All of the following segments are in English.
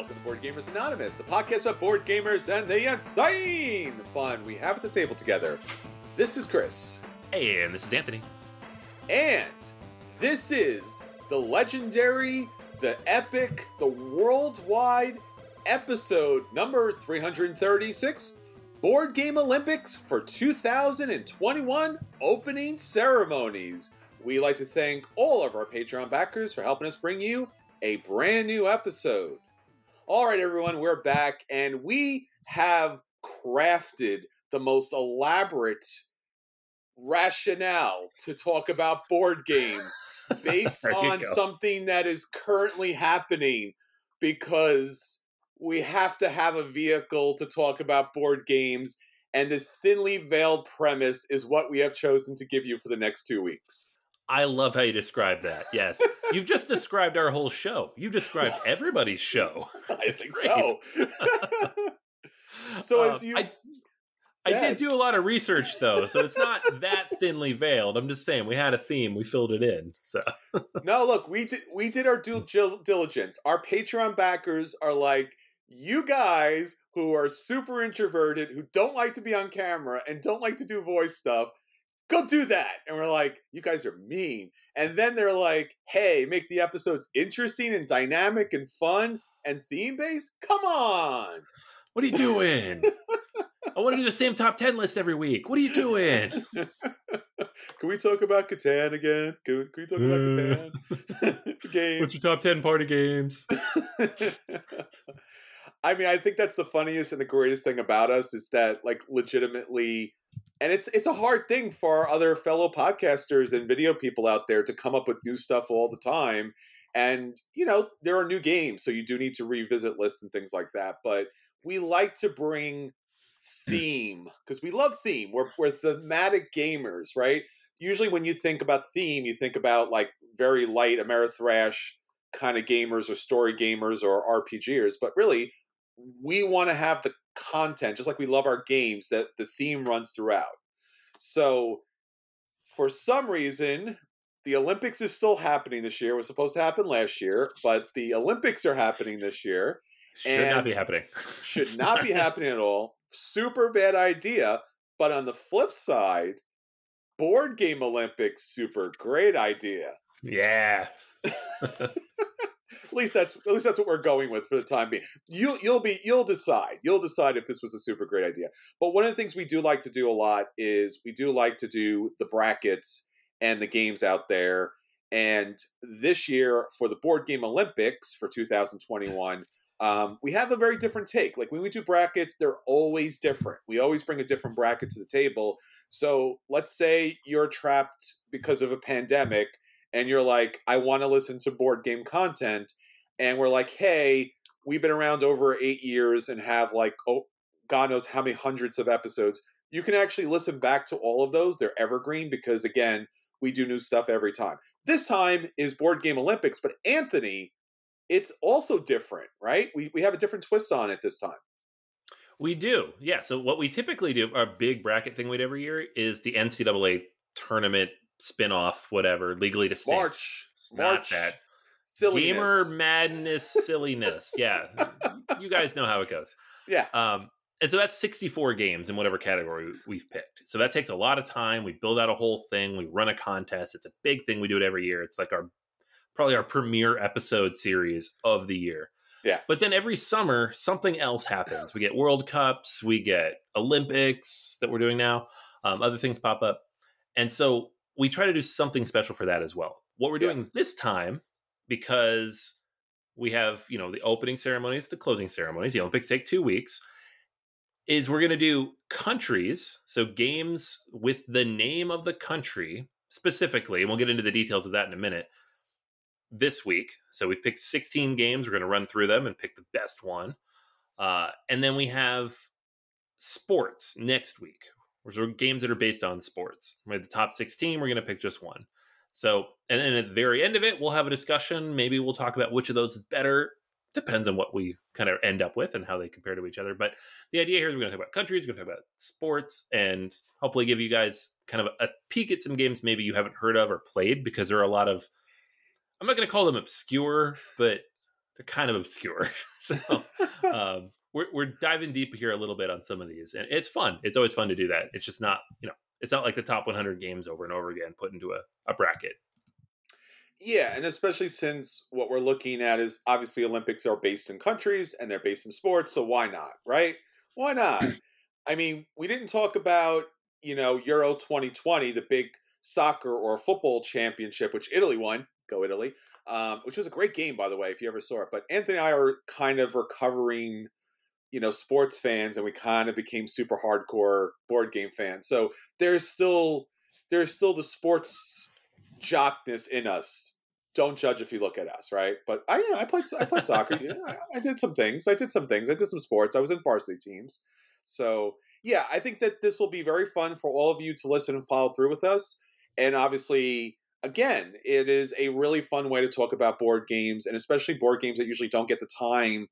welcome to Board Gamers Anonymous, the podcast about board gamers and the insane fun we have at the table together. This is Chris. Hey, and this is Anthony. And this is the legendary, the epic, the worldwide episode number 336 Board Game Olympics for 2021 opening ceremonies. We like to thank all of our Patreon backers for helping us bring you a brand new episode. All right, everyone, we're back, and we have crafted the most elaborate rationale to talk about board games based on go. something that is currently happening because we have to have a vehicle to talk about board games and this thinly veiled premise is what we have chosen to give you for the next two weeks I love how you describe that. Yes. You've just described our whole show. You've described everybody's show. i It's think great. so so as Um, you I, I did do a lot of research though, so it's not that thinly veiled. I'm just saying we had a theme, we filled it in. So No, look, we did we did our due diligence. Our Patreon backers are like you guys who are super introverted, who don't like to be on camera and don't like to do voice stuff. Go do that. And we're like, you guys are mean. And then they're like, hey, make the episodes interesting and dynamic and fun and theme based. Come on. what are you doing? I want to do the same top ten list every week. What are you doing? can we talk about Catan again? Can we, can we talk about Catan? it's a game. What's your top ten party games? I mean, I think that's the funniest and the greatest thing about us is that, like, legitimately, and it's it's a hard thing for our other fellow podcasters and video people out there to come up with new stuff all the time. And you know, there are new games, so you do need to revisit lists and things like that. But we like to bring hmm. theme because we love theme. We're we're thematic gamers, right? Usually, when you think about theme, you think about like very light Amerithrash kind of gamers or story gamers or RPGers, but really we want to have the content just like we love our games that the theme runs throughout. So for some reason the Olympics is still happening this year. It was supposed to happen last year, but the Olympics are happening this year. Should not be happening. Should not be happening at all. Super bad idea. But on the flip side, board game Olympics, super great idea. Yeah. At least that's at least that's what we're going with for the time being. You you'll be you'll decide. You'll decide if this was a super great idea. But one of the things we do like to do a lot is we do like to do the brackets and the games out there. And this year for the board game Olympics for 2021, um, we have a very different take. Like when we do brackets, they're always different. We always bring a different bracket to the table. So let's say you're trapped because of a pandemic and you're like, I want to listen to board game content. And we're like, hey, we've been around over eight years and have like, oh, God knows how many hundreds of episodes. You can actually listen back to all of those. They're evergreen because, again, we do new stuff every time. This time is Board Game Olympics, but Anthony, it's also different, right? We, we have a different twist on it this time. We do. Yeah. So what we typically do, our big bracket thing we do every year is the NCAA tournament spin-off, whatever, legally distinct. March. Not March. that. Silliness. Gamer madness, silliness. yeah. You guys know how it goes. Yeah. Um, and so that's 64 games in whatever category we've picked. So that takes a lot of time. We build out a whole thing. We run a contest. It's a big thing. We do it every year. It's like our probably our premiere episode series of the year. Yeah. But then every summer, something else happens. We get World Cups, we get Olympics that we're doing now, um, other things pop up. And so we try to do something special for that as well. What we're Yeah. doing this time, because we have, you know, the opening ceremonies, the closing ceremonies, the Olympics take two weeks, is we're going to do countries. So games with the name of the country specifically, and we'll get into the details of that in a minute this week. So we picked 16 games. We're going to run through them and pick the best one. Uh, and then we have sports next week, which are games that are based on sports. We have the top 16. We're going to pick just one. So, and then at the very end of it, we'll have a discussion. Maybe we'll talk about which of those is better. Depends on what we kind of end up with and how they compare to each other. But the idea here is we're going to talk about countries, we're going to talk about sports, and hopefully give you guys kind of a peek at some games maybe you haven't heard of or played because there are a lot of, I'm not going to call them obscure, but they're kind of obscure. so um, we're we're diving deep here a little bit on some of these, and it's fun. It's always fun to do that. It's just not you know it's not like the top 100 games over and over again put into a, a bracket. Yeah, and especially since what we're looking at is obviously Olympics are based in countries and they're based in sports, so why not, right? Why not? I mean, we didn't talk about, you know, Euro 2020, the big soccer or football championship, which Italy won. Go Italy. Um, which was a great game, by the way, if you ever saw it. But Anthony and I are kind of recovering, you know, sports fans, and we kind of became super hardcore board game fans. So there's still there's still the sports jockness in us. Don't judge if you look at us, right? But I, you know, I played I played soccer. You know, I, I did some things. I did some things. I did some sports. I was in varsity teams. So yeah, I think that this will be very fun for all of you to listen and follow through with us. And obviously, again, it is a really fun way to talk about board games, and especially board games that usually don't get the time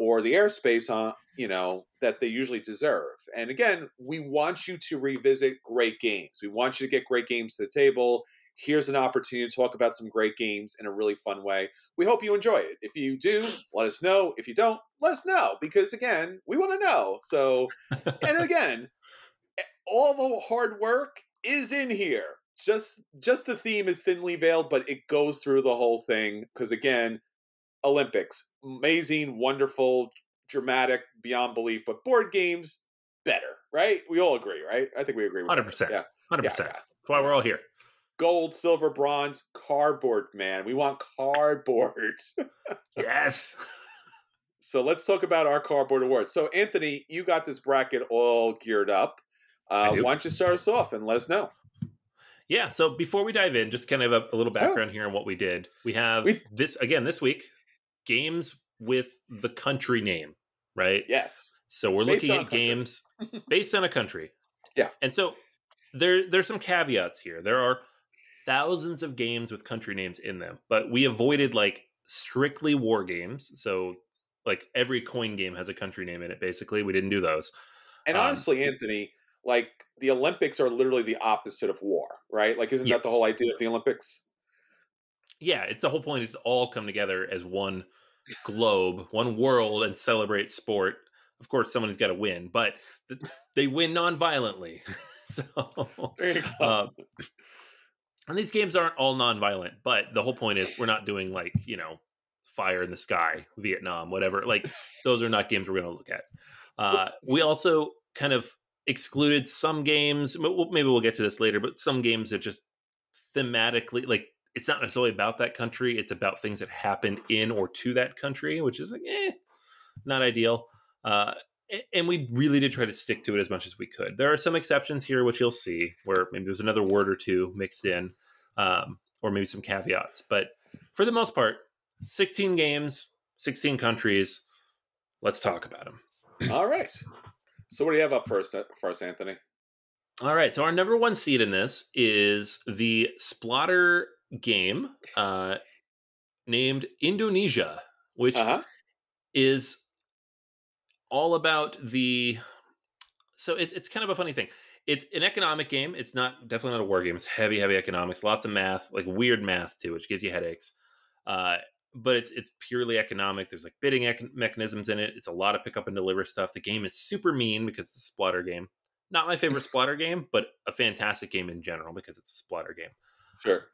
or the airspace on you know that they usually deserve. And again, we want you to revisit great games. We want you to get great games to the table. Here's an opportunity to talk about some great games in a really fun way. We hope you enjoy it. If you do, let us know. If you don't, let us know because again, we want to know. So, and again, all the hard work is in here. Just just the theme is thinly veiled, but it goes through the whole thing because again, Olympics, amazing, wonderful, dramatic, beyond belief, but board games better, right? We all agree, right? I think we agree. Hundred percent. Yeah, hundred yeah, percent. That's why we're all here. Gold, silver, bronze, cardboard, man. We want cardboard. yes. So let's talk about our cardboard awards. So Anthony, you got this bracket all geared up. Uh, why don't you start us off and let us know? Yeah. So before we dive in, just kind of a, a little background oh. here on what we did. We have we, this again this week games with the country name, right? Yes. So we're based looking at games based on a country. Yeah. And so there there's some caveats here. There are thousands of games with country names in them, but we avoided like strictly war games. So like every coin game has a country name in it basically. We didn't do those. And um, honestly, Anthony, like the Olympics are literally the opposite of war, right? Like, isn't yes. that the whole idea of the Olympics? Yeah, it's the whole point is to all come together as one globe, one world, and celebrate sport. Of course, someone's got to win, but they win non-violently. so, uh, and these games aren't all non-violent, but the whole point is we're not doing like you know fire in the sky, Vietnam, whatever. Like those are not games we're going to look at. Uh, we also kind of excluded some games. Maybe we'll get to this later, but some games that just thematically, like, it's not necessarily about that country. It's about things that happened in or to that country, which is like, eh, not ideal. Uh, and we really did try to stick to it as much as we could. There are some exceptions here, which you'll see, where maybe there's another word or two mixed in, um, or maybe some caveats. But for the most part, 16 games, 16 countries. Let's talk about them. All right. So what do you have up first, first Anthony? All right. So our number one seed in this is the Splotter game uh, named Indonesia, which uh-huh. is all about the. So it's it's kind of a funny thing. It's an economic game. It's not definitely not a war game. It's heavy, heavy economics. Lots of math, like weird math too, which gives you headaches. Uh, but it's it's purely economic. There's like bidding ec- mechanisms in it. It's a lot of pick up and deliver stuff. The game is super mean because it's a Splotter game. Not my favorite Splotter game, but a fantastic game in general because it's a Splotter game. Sure.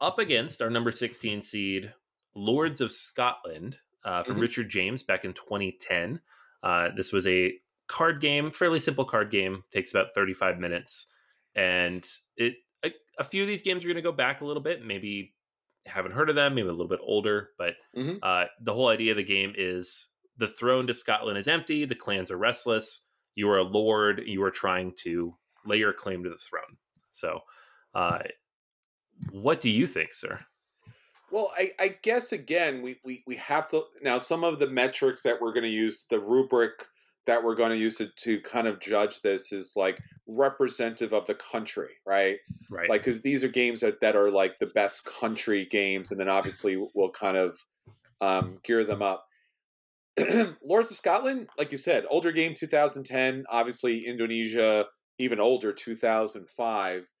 Up against our number 16 seed, Lords of Scotland uh, from mm-hmm. Richard James back in 2010. Uh, this was a card game, fairly simple card game. Takes about 35 minutes, and it a, a few of these games are going to go back a little bit, maybe haven't heard of them, maybe a little bit older, but mm-hmm. uh, the whole idea of the game is the throne to Scotland is empty, the clans are restless, you are a lord, you are trying to lay your claim to the throne. So, uh, what do you think, sir? Well, I, I guess again, we, we, we have to now some of the metrics that we're going to use, the rubric that we're going to use to, to kind of judge this is like representative of the country, right? Right. Like, because these are games that, that are like the best country games, and then obviously we'll kind of um, gear them up. Lords of Scotland, like you said, older game 2010, obviously Indonesia, even older 2005.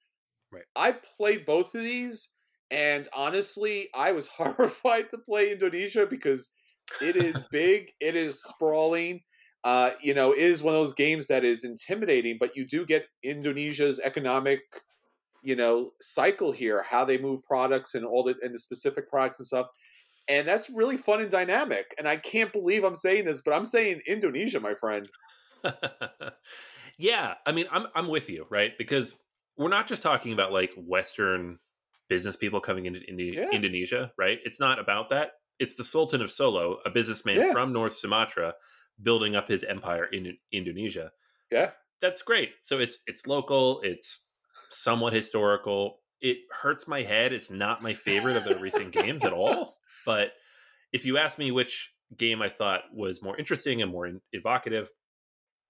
Right. I played both of these, and honestly, I was horrified to play Indonesia because It is big. it is sprawling. Uh, you know, it is one of those games that is intimidating, but you do get Indonesia's economic, you know, cycle here, how they move products and all the and the specific products and stuff. And that's really fun and dynamic. And I can't believe I'm saying this, but I'm saying Indonesia, my friend. yeah, I mean, I'm I'm with you, right? Because we're not just talking about like Western business people coming into Indi- yeah. Indonesia, right? It's not about that. It's the Sultan of Solo, a businessman yeah. from North Sumatra, building up his empire in Indonesia. Yeah, that's great. So it's it's local. It's somewhat historical. It hurts my head. It's not my favorite of the recent games at all. But if you ask me which game I thought was more interesting and more evocative,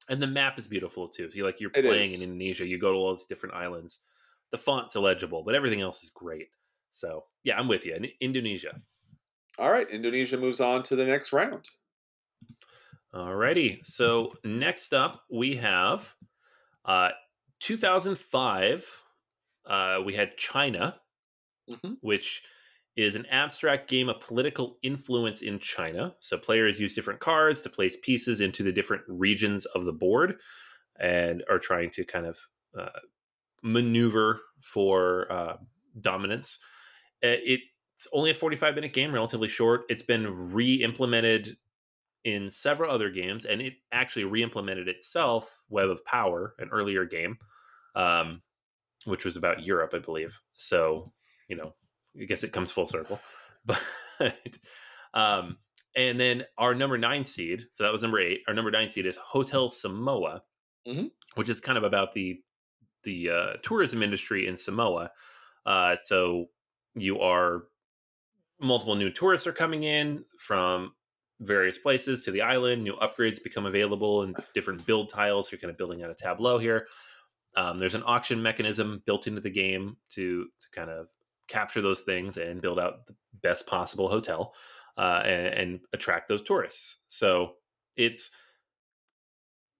and the map is beautiful too. So you like you're playing in Indonesia. You go to all these different islands. The font's illegible, but everything else is great. So yeah, I'm with you. In Indonesia. All right, Indonesia moves on to the next round. Alrighty. So next up we have uh 2005 uh we had China mm-hmm. which is an abstract game of political influence in China. So players use different cards to place pieces into the different regions of the board and are trying to kind of uh, maneuver for uh, dominance. Uh, it's only a 45 minute game, relatively short. It's been re implemented in several other games, and it actually re implemented itself, Web of Power, an earlier game, um, which was about Europe, I believe. So, you know, I guess it comes full circle. But um, and then our number nine seed, so that was number eight. Our number nine seed is Hotel Samoa, mm-hmm. which is kind of about the the uh, tourism industry in Samoa. Uh, so you are multiple new tourists are coming in from various places to the island. New upgrades become available and different build tiles. You're kind of building out a tableau here. Um, there's an auction mechanism built into the game to to kind of capture those things and build out the best possible hotel uh, and, and, attract those tourists. So it's,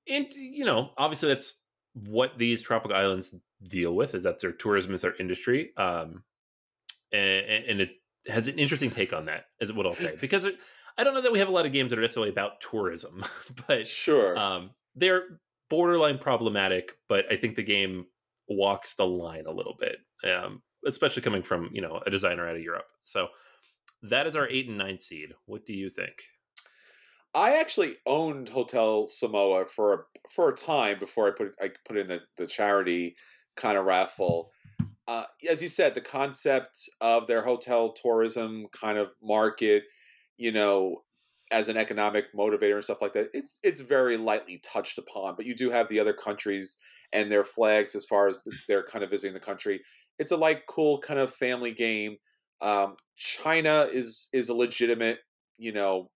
and you know, obviously that's what these tropical islands deal with is that's their tourism is their industry. Um, and, and it has an interesting take on that is what I'll say because it, I don't know that we have a lot of games that are necessarily about tourism, but sure, um, they're borderline problematic. But I think the game walks the line a little bit. Um, especially coming from you know a designer out of Europe. So that is our eight and nine seed. What do you think? I actually owned Hotel Samoa for a, for a time before I put I put in the, the charity kind of raffle. Uh, as you said, the concept of their hotel tourism kind of market, you know, as an economic motivator and stuff like that, it's it's very lightly touched upon. But you do have the other countries and their flags as far as they're kind of visiting the country it's a like cool kind of family game. Um, China is is a legitimate, you know,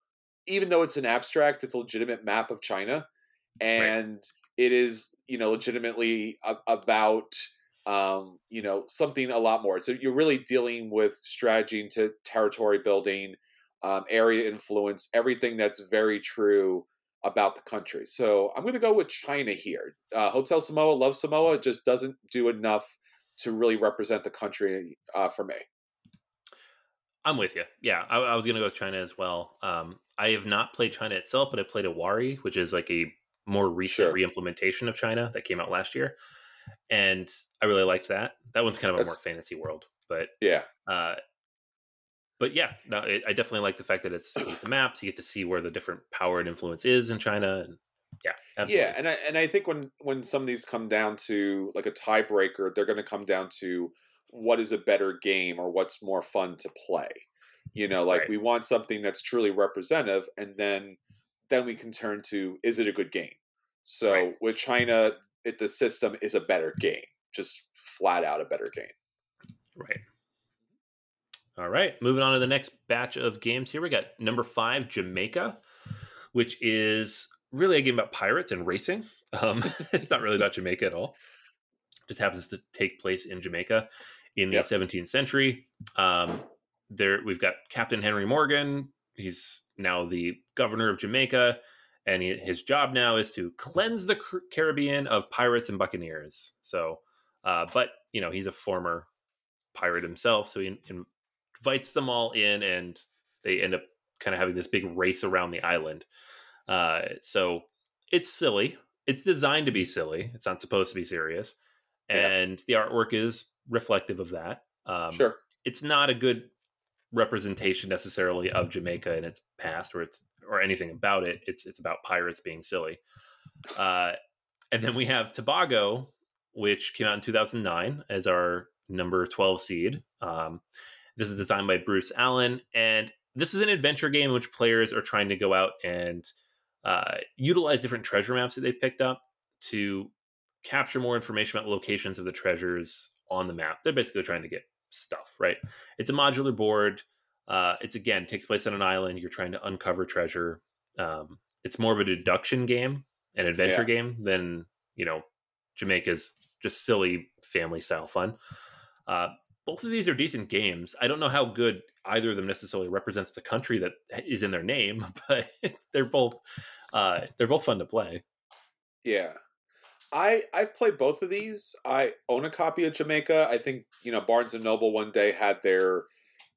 even though it's an abstract, it's a legitimate map of China, and right. it is you know legitimately a, about um, you know something a lot more. So you're really dealing with strategy into territory building, um, area influence, everything that's very true about the country. So I'm going to go with China here. Uh, Hotel Samoa, love Samoa, just doesn't do enough to really represent the country uh, for me. I'm with you. Yeah, I, I was going to go with China as well. Um, I have not played China itself, but I played Owari, which is like a more recent sure. re-implementation of China that came out last year, and I really liked that. That one's kind of a That's, more fantasy world, but yeah. Uh, but yeah, no, it, I definitely like the fact that it's the maps. You get to see where the different power and influence is in China, and yeah, absolutely. yeah, and I and I think when when some of these come down to like a tiebreaker, they're going to come down to what is a better game or what's more fun to play. You know, like right. we want something that's truly representative, and then then we can turn to is it a good game? So right. with China, it, the system is a better game, just flat out a better game. Right. All right, moving on to the next batch of games here. We got number five, Jamaica, which is really a game about pirates and racing. Um, it's not really about Jamaica at all. It just happens to take place in Jamaica in the yep. 17th century. Um, there, we've got Captain Henry Morgan. He's now the governor of Jamaica, and he, his job now is to cleanse the Caribbean of pirates and buccaneers. So, uh, but you know, he's a former pirate himself, so he invites them all in, and they end up kind of having this big race around the island. Uh, so it's silly. It's designed to be silly. It's not supposed to be serious, and yeah. the artwork is reflective of that. Um, sure, it's not a good representation necessarily of Jamaica and its past, or it's or anything about it. It's it's about pirates being silly. Uh, and then we have Tobago, which came out in 2009 as our number 12 seed. Um, this is designed by Bruce Allen, and this is an adventure game in which players are trying to go out and uh, utilize different treasure maps that they picked up to capture more information about locations of the treasures on the map. They're basically trying to get stuff, right? It's a modular board. Uh, it's again takes place on an island. You're trying to uncover treasure. Um, it's more of a deduction game, an adventure yeah. game than you know Jamaica's just silly family style fun. Uh, both of these are decent games. I don't know how good either of them necessarily represents the country that is in their name, but they're both uh, they're both fun to play. Yeah, I I've played both of these. I own a copy of Jamaica. I think you know Barnes and Noble one day had their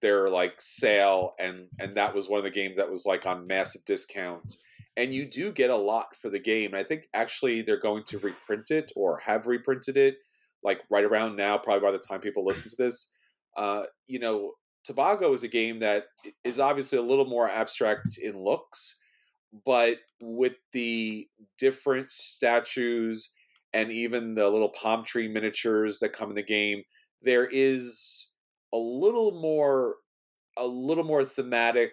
their like sale, and and that was one of the games that was like on massive discount. And you do get a lot for the game. I think actually they're going to reprint it or have reprinted it, like right around now. Probably by the time people listen to this, uh, you know, Tobago is a game that is obviously a little more abstract in looks, but with the different statues and even the little palm tree miniatures that come in the game, there is a little more a little more thematic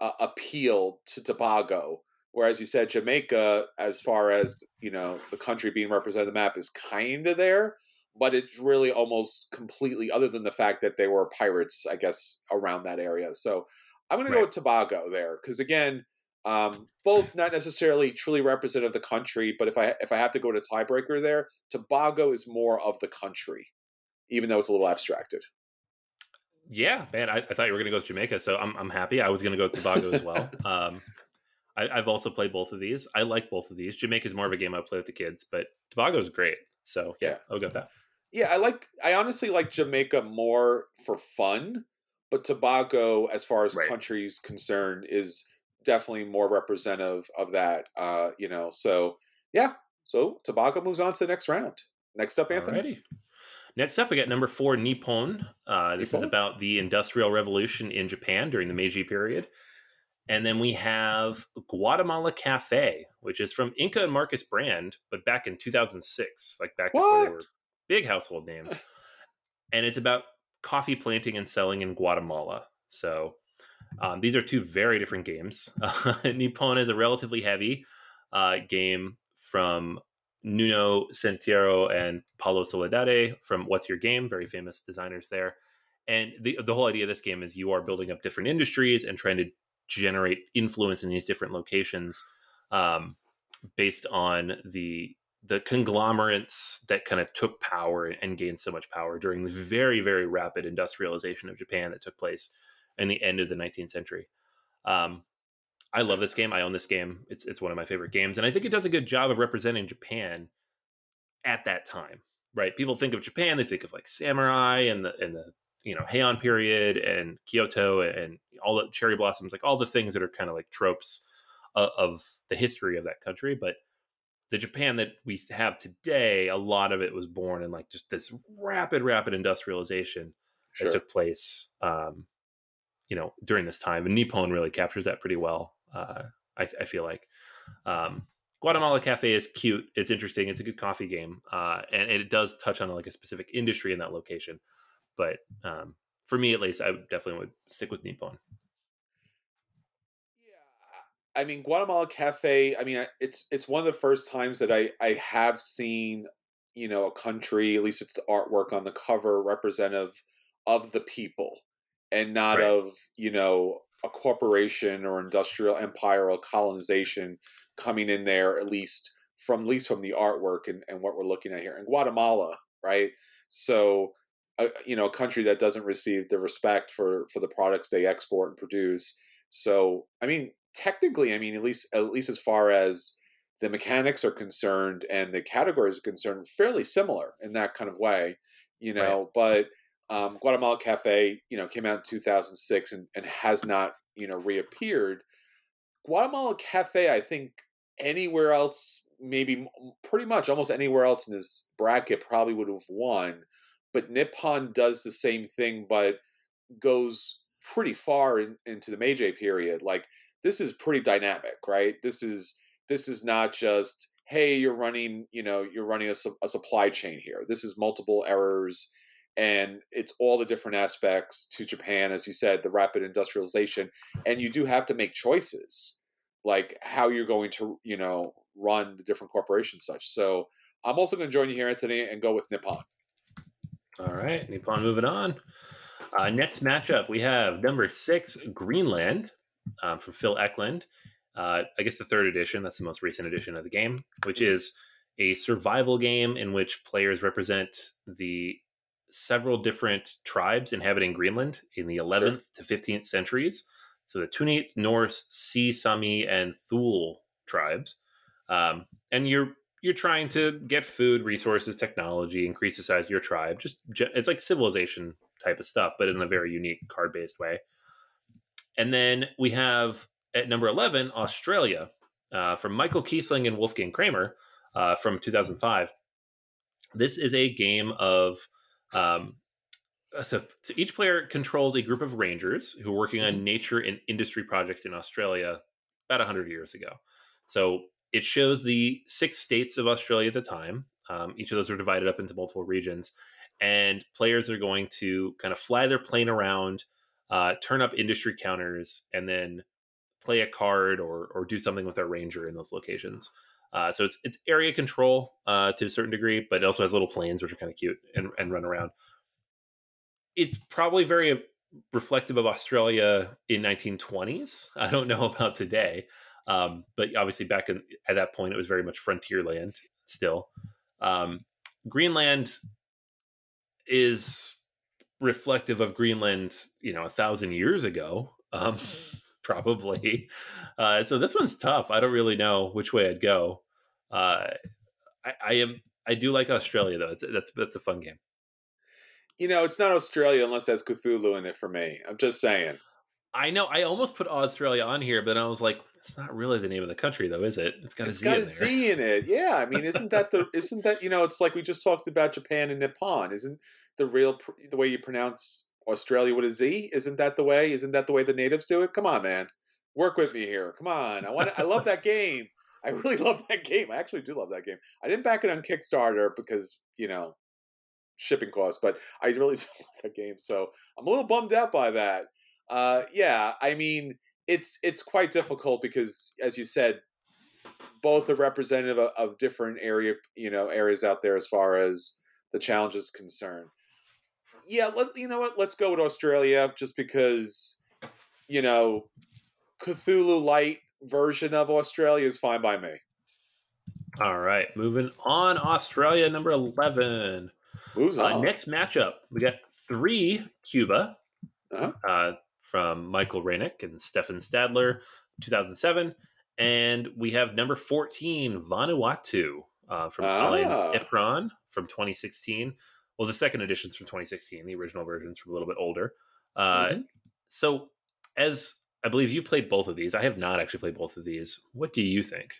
uh, appeal to Tobago. Whereas you said Jamaica, as far as you know, the country being represented on the map is kind of there, but it's really almost completely other than the fact that they were pirates, I guess, around that area. So I'm going right. to go with Tobago there because again, um, both not necessarily truly representative of the country, but if I if I have to go to tiebreaker there, Tobago is more of the country, even though it's a little abstracted. Yeah, man, I, I thought you were going to go with Jamaica, so I'm I'm happy. I was going to go Tobago as well. Um, I, have also played both of these. I like both of these. Jamaica is more of a game I play with the kids, but Tobago is great. So yeah, I'll go with that. Yeah, I like. I honestly like Jamaica more for fun, but Tobago, as far as right. countries concerned, is definitely more representative of that. Uh, you know, so yeah. So Tobago moves on to the next round. Next up, Anthony. Alrighty. Next up, we got number four, Nippon. Uh, this Nippon? is about the Industrial Revolution in Japan during the Meiji period. And then we have Guatemala Cafe, which is from Inka and Markus Brand, but back in 2006, like back what? before they were big household names. and it's about coffee planting and selling in Guatemala. So um, these are two very different games. Uh, Nippon is a relatively heavy uh, game from Nuno Sentieiro and Paulo Soledade from What's Your Game, very famous designers there. And the the whole idea of this game is you are building up different industries and trying to generate influence in these different locations um, based on the the conglomerates that kind of took power and gained so much power during the very very rapid industrialization of Japan that took place in the end of the 19th century. Um, I love this game. I own this game. It's it's one of my favorite games, and I think it does a good job of representing Japan at that time. Right? People think of Japan, they think of like samurai and the and the you know Heian period and Kyoto and all the cherry blossoms, like all the things that are kind of like tropes of, of the history of that country. But the Japan that we have today, a lot of it was born in like just this rapid, rapid industrialization sure. that took place um, you know during this time and nippon really captures that pretty well uh, I, I, feel like um, guatemala cafe is cute it's interesting it's a good coffee game uh, and, and, it does touch on like a specific industry in that location but um, for me at least i definitely would stick with nippon. Yeah i mean guatemala cafe i mean it's it's one of the first times that i i have seen you know a country at least it's the artwork on the cover representative of the people and not right. of you know a corporation or industrial empire or colonization coming in there at least from at least from the artwork and, and what we're looking at here. In guatemala right? So uh, you know a country that doesn't receive the respect for for the products they export and produce so i mean technically i mean at least at least as far as the mechanics are concerned and the categories are concerned fairly similar in that kind of way you know right. but um, Guatemala Cafe, you know, came out in 2006 and, and has not you know reappeared. Guatemala Cafe, I think anywhere else, maybe pretty much almost anywhere else in this bracket probably would have won. But Nippon does the same thing, but goes pretty far in, into the Meiji period. Like this is pretty dynamic, right? This is this is not just hey, you're running, you know, you're running a, a supply chain here. This is multiple errors and it's all the different aspects to Japan, as you said, the rapid industrialization, and you do have to make choices, like how you're going to, you know, run the different corporations, such. So I'm also going to join you here, Anthony, and go with Nippon. All right, Nippon moving on. Uh, next matchup, we have number six, Greenland, um, from Phil Eklund. Uh, I guess the third edition, that's the most recent edition of the game, which mm-hmm. is a survival game in which players represent the several different tribes inhabiting Greenland in the 11th sure. to 15th centuries. So the Tunnit, Norse, Sea, Sami, and Thule tribes. Um, and you're you're trying to get food, resources, technology, increase the size of your tribe. Just it's like civilization type of stuff, but in a very unique card based way. And then we have at number 11, Australia, uh, from Michael Kiesling and Wolfgang Kramer uh, from 2005. This is a game of. Um, so, so, each player controls a group of rangers who are working on mm-hmm. nature and industry projects in Australia about 100 years ago. So it shows the six states of Australia at the time. Um, each of those are divided up into multiple regions. And players are going to kind of fly their plane around, uh, turn up industry counters, and then play a card or or do something with our ranger in those locations. Uh, so it's it's area control uh, to a certain degree, but it also has little planes which are kind of cute and, and run around. It's probably very reflective of Australia in 1920s. I don't know about today, um, but obviously back in, at that point it was very much frontier land still. Um, Greenland is reflective of Greenland, you know, a thousand years ago. Um, probably. Uh, so this one's tough. I don't really know which way I'd go. Uh, I, I, am. I do like Australia though. It's, that's that's a fun game. You know, it's not Australia unless it has Cthulhu in it for me. I'm just saying. I know. I almost put Australia on here, but I was like, it's not really the name of the country, though, is it? It's got a it's Z got in a there. Z in it. Yeah, I mean, isn't that the? isn't that you know? It's like we just talked about Japan and Nippon. Isn't the real the way you pronounce Australia with a Z? Isn't that the way? Isn't that the way the natives do it? Come on, man, work with me here. Come on, I want. I love that game. I really love that game. I actually do love that game. I didn't back it on Kickstarter because you know shipping costs, but I really do love that game. So I'm a little bummed out by that. Uh, yeah, I mean it's it's quite difficult because, as you said, both are representative of, of different area you know areas out there as far as the challenge is concerned yeah, let you know what? Let's go with Australia just because you know Cthulhu light version of Australia is fine by me. All right, moving on. Australia number eleven. Who's uh, next matchup? We got three Cuba uh-huh. uh, from Michael Rieneck and Stefan Stadler, 2007, and we have number fourteen Vanuatu uh, from ah. Alain Epron from 2016 well, the second edition's from 2016. The original version's from a little bit older. Uh, mm-hmm. So, as I believe you played both of these, I have not actually played both of these. What do you think?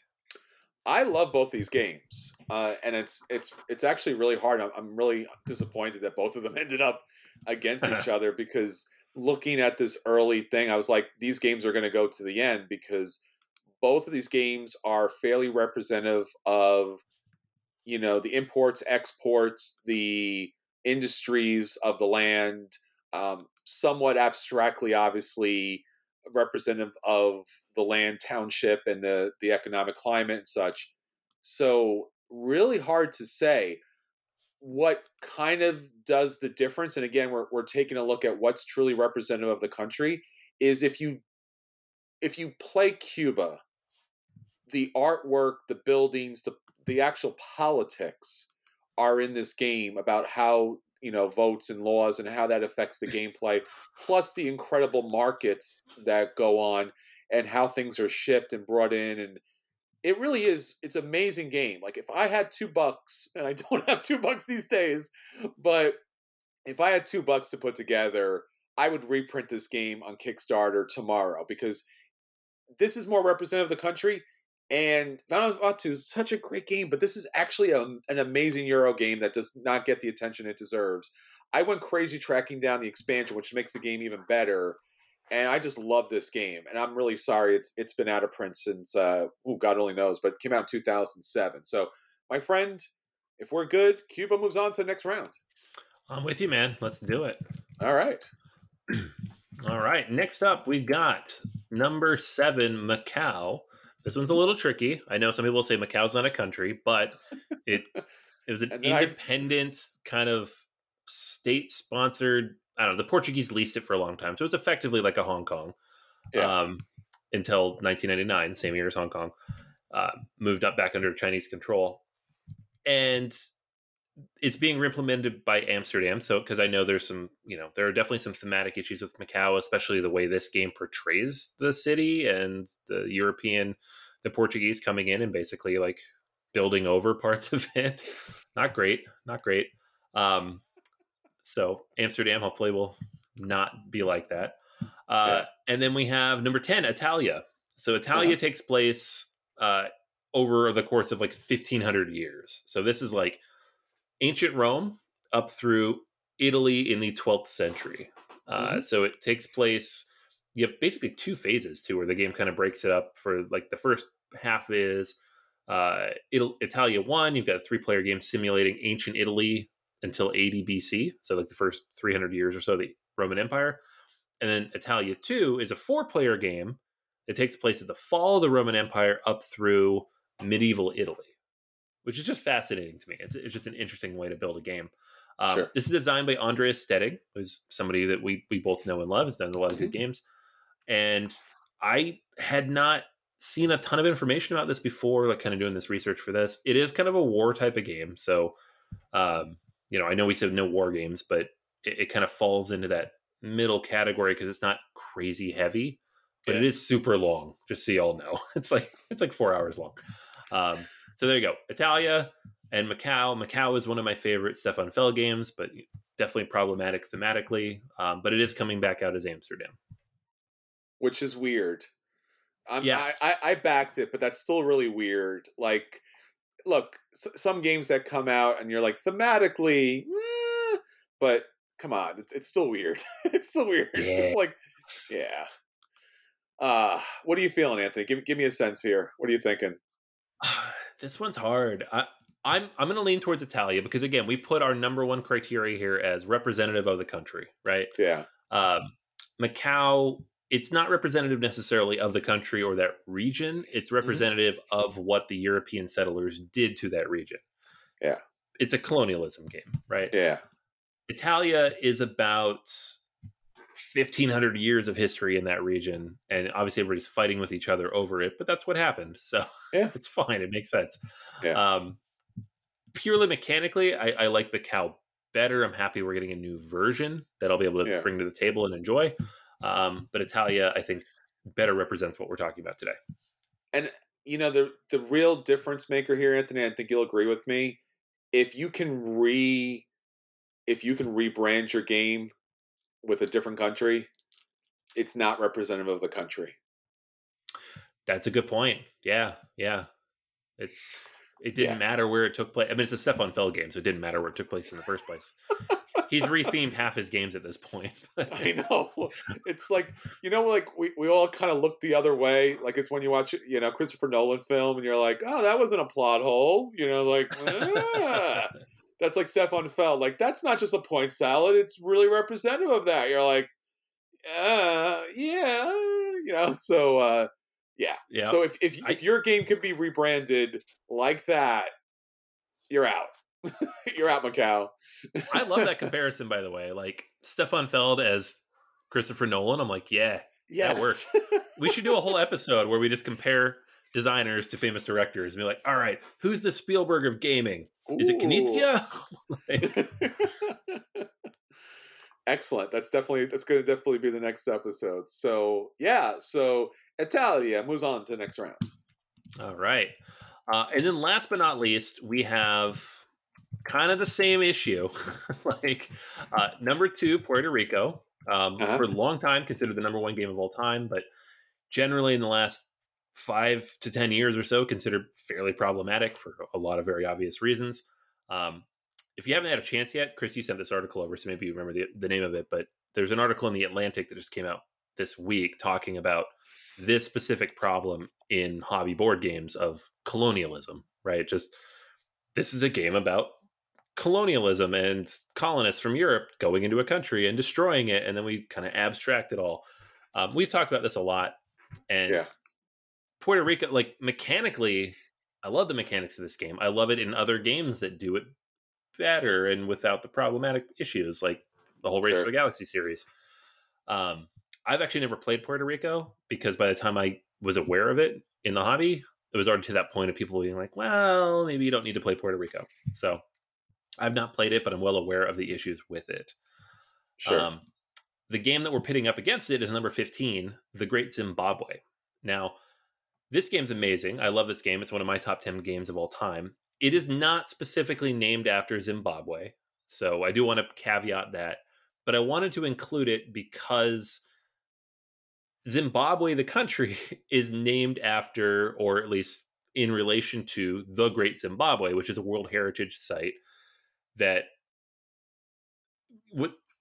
I love both these games, uh, and it's it's it's actually really hard. I'm, I'm really disappointed that both of them ended up against each other because looking at this early thing, I was like, these games are going to go to the end because both of these games are fairly representative of you know the imports exports the industries of the land um, somewhat abstractly obviously representative of the land township and the the economic climate and such. So really hard to say what kind of does the difference and again we're, we're taking a look at what's truly representative of the country is if you if you play cuba the artwork the buildings the the actual politics are in this game about how you know votes and laws and how that affects the gameplay plus the incredible markets that go on and how things are shipped and brought in and it really is it's amazing game like if i had two bucks and i don't have two bucks these days but if i had two bucks to put together I would reprint this game on Kickstarter tomorrow because this is more representative of the country. And Vanuatu is such a great game, but this is actually a, an amazing Euro game that does not get the attention it deserves. I went crazy tracking down the expansion, which makes the game even better. And I just love this game, and I'm really sorry it's it's been out of print since uh, oh God only knows, but it came out in 2007. So, my friend, if we're good, Cuba moves on to the next round. I'm with you, man. Let's do it. All right. All right. Next up, we've got number seven, Macau. This one's a little tricky. I know some people say Macau's not a country, but it it was an independent I... kind of state sponsored. I don't know. The Portuguese leased it for a long time, so it's effectively like a Hong Kong. Yeah. Um, until 1999, same year as Hong Kong, uh, moved up back under Chinese control, and it's being implemented by Amsterdam. So, because I know there's some, you know, there are definitely some thematic issues with Macau, especially the way this game portrays the city and the European, the Portuguese coming in and basically like building over parts of it. not great, not great. Um, so Amsterdam hopefully will not be like that. Uh, yeah. And then we have number 10, Italia. So Italia yeah. takes place uh, over the course of like 1500 years. So this is like ancient Rome up through Italy in the 12th century. Uh, mm-hmm. So it takes place. You have basically two phases too, where the game kind of breaks it up. For like the first half is uh, Italia one. You've got a three-player game simulating ancient Italy until 80 BC, so like the first 300 years or so of the Roman Empire. And then Italia two is a four-player game that takes place at the fall of the Roman Empire up through medieval Italy which is just fascinating to me. It's, it's just an interesting way to build a game. Um, sure. This is designed by Andreas Steding, who's somebody that we we both know and love. Has done a lot of mm-hmm. good games, and I had not seen a ton of information about this before. Like, kind of doing this research for this. It is kind of a war type of game, so um, you know, I know we said no war games, but it, it kind of falls into that middle category because it's not crazy heavy, but yeah. it is super long. Just so y'all know, it's like it's like four hours long. Um, so there you go. Italia and Macau. Macau is one of my favorite Stefan Feld games, but definitely problematic thematically. Um, but it is coming back out as Amsterdam, which is weird. I'm, yeah, I, I, I backed it, but that's still really weird. Like, look, s- some games that come out and you're like thematically, eh, but come on, it's it's still weird. it's still weird. Yeah. It's like, yeah. Uh, what are you feeling, Anthony? Give give me a sense here. What are you thinking? this one's hard. I, I'm I'm going to lean towards Italia because again, we put our number one criteria here as representative of the country, right? Yeah. Um, Macau, it's not representative necessarily of the country or that region. It's mm-hmm. representative mm-hmm. of what the European settlers did to that region. Yeah. It's a colonialism game, right? Yeah. Italia is about 1500 years of history in that region and obviously everybody's fighting with each other over it but that's what happened so yeah it's fine it makes sense yeah. um purely mechanically I, I like Macau better i'm happy we're getting a new version that i'll be able to yeah. bring to the table and enjoy um but italia i think better represents what we're talking about today and you know the the real difference maker here anthony i think you'll agree with me if you can re if you can rebrand your game with a different country, it's not representative of the country. That's a good point. Yeah, yeah. It's it didn't yeah. matter where it took place. I mean, it's a Stefan Feld game, so it didn't matter where it took place in the first place. He's rethemed half his games at this point. I know. It's like you know, like we, we all kind of look the other way. Like it's when you watch, you know, Christopher Nolan film, and you're like, oh, that wasn't a plot hole. You know, like. Ah that's like Stefan Feld. Like that's not just a point salad; it's really representative of that. You're like, uh, yeah, you know. So uh, yeah, yeah. So if if, I, if your game could be rebranded like that, you're out. you're out, Macau. I love that comparison, by the way. Like Stefan Feld as Christopher Nolan. I'm like, yeah, yes. that works. we should do a whole episode where we just compare designers to famous directors and be like, all right, who's the Spielberg of gaming? Is it Knizia? Excellent. That's definitely that's going to definitely be the next episode. So yeah, so Italia moves on to the next round. All right, uh, and then last but not least, we have kind of the same issue. like uh, number two, Puerto Rico. Um, uh-huh. For a long time, considered the number one game of all time, but generally in the last five to 10 years or so, considered fairly problematic for a lot of very obvious reasons. Um, if you haven't had a chance yet, Chris, you sent this article over, so maybe you remember the, the name of it, but there's an article in the Atlantic that just came out this week talking about this specific problem in hobby board games of colonialism, right? Just this is a game about colonialism and colonists from Europe going into a country and destroying it, and then we kind of abstract it all. Um, we've talked about this a lot, and yeah. Puerto Rico, like mechanically, I love the mechanics of this game. I love it in other games that do it better and without the problematic issues, like the whole Race sure. for the Galaxy series. Um, I've actually never played Puerto Rico because by the time I was aware of it in the hobby, it was already to that point of people being like, well, maybe you don't need to play Puerto Rico. So I've not played it, but I'm well aware of the issues with it. Sure. Um, the game that we're pitting up against it is number 15, The Great Zimbabwe. Now, this game's amazing. I love this game. It's one of my top 10 games of all time. It is not specifically named after Zimbabwe. So I do want to caveat that. But I wanted to include it because Zimbabwe, the country, is named after, or at least in relation to, the Great Zimbabwe, which is a World Heritage Site that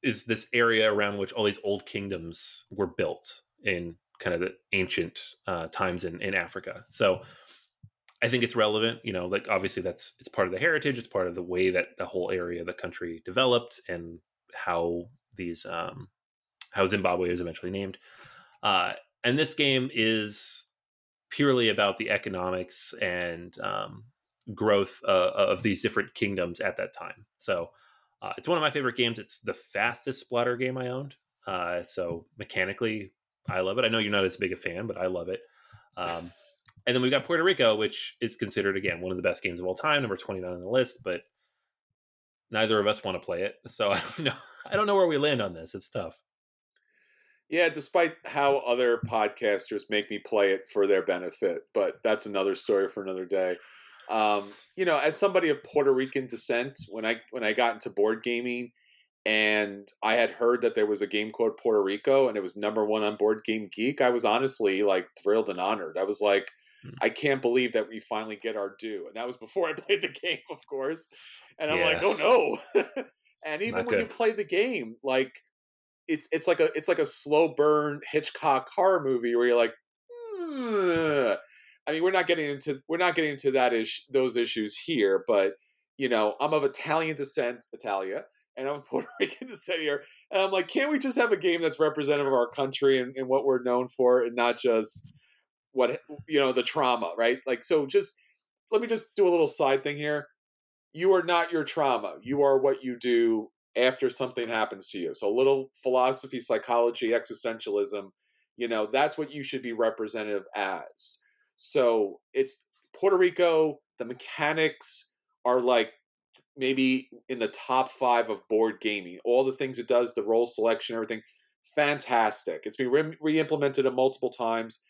is this area around which all these old kingdoms were built in kind of the ancient uh, times in, in Africa. So I think it's relevant, you know, like obviously that's it's part of the heritage, it's part of the way that the whole area the country developed and how these um, how Zimbabwe was eventually named. Uh, and this game is purely about the economics and um, growth uh, of these different kingdoms at that time. So uh, it's one of my favorite games. It's the fastest Splotter game I owned. Uh, so mechanically, I love it. I know you're not as big a fan, but I love it. Um, and then we've got Puerto Rico, which is considered again one of the best games of all time, number 29 on the list. But neither of us want to play it, so I don't know. I don't know where we land on this. It's tough. Yeah, despite how other podcasters make me play it for their benefit, but that's another story for another day. Um, you know, as somebody of Puerto Rican descent, when I when I got into board gaming, and I had heard that there was a game called Puerto Rico, and it was number one on Board Game Geek, I was honestly like thrilled and honored. I was like, mm. I can't believe that we finally get our due, and that was before I played the game, of course. And I'm yeah. like, oh no! and even Not when good. you play the game, like it's it's like a it's like a slow burn Hitchcock horror movie where you're like, mm. I mean, we're not getting into we're not getting into that ish those issues here, but you know, I'm of Italian descent, Italia, and I'm a Puerto Rican descent here, and I'm like, can't we just have a game that's representative of our country and, and what we're known for, and not just what you know the trauma, right? Like, so just let me just do a little side thing here. You are not your trauma. You are what you do after something happens to you. So a little philosophy, psychology, existentialism, you know, that's what you should be representative as. So it's Puerto Rico, the mechanics are like maybe in the top five of board gaming. All the things it does, the role selection, everything, fantastic. It's been re implemented multiple times.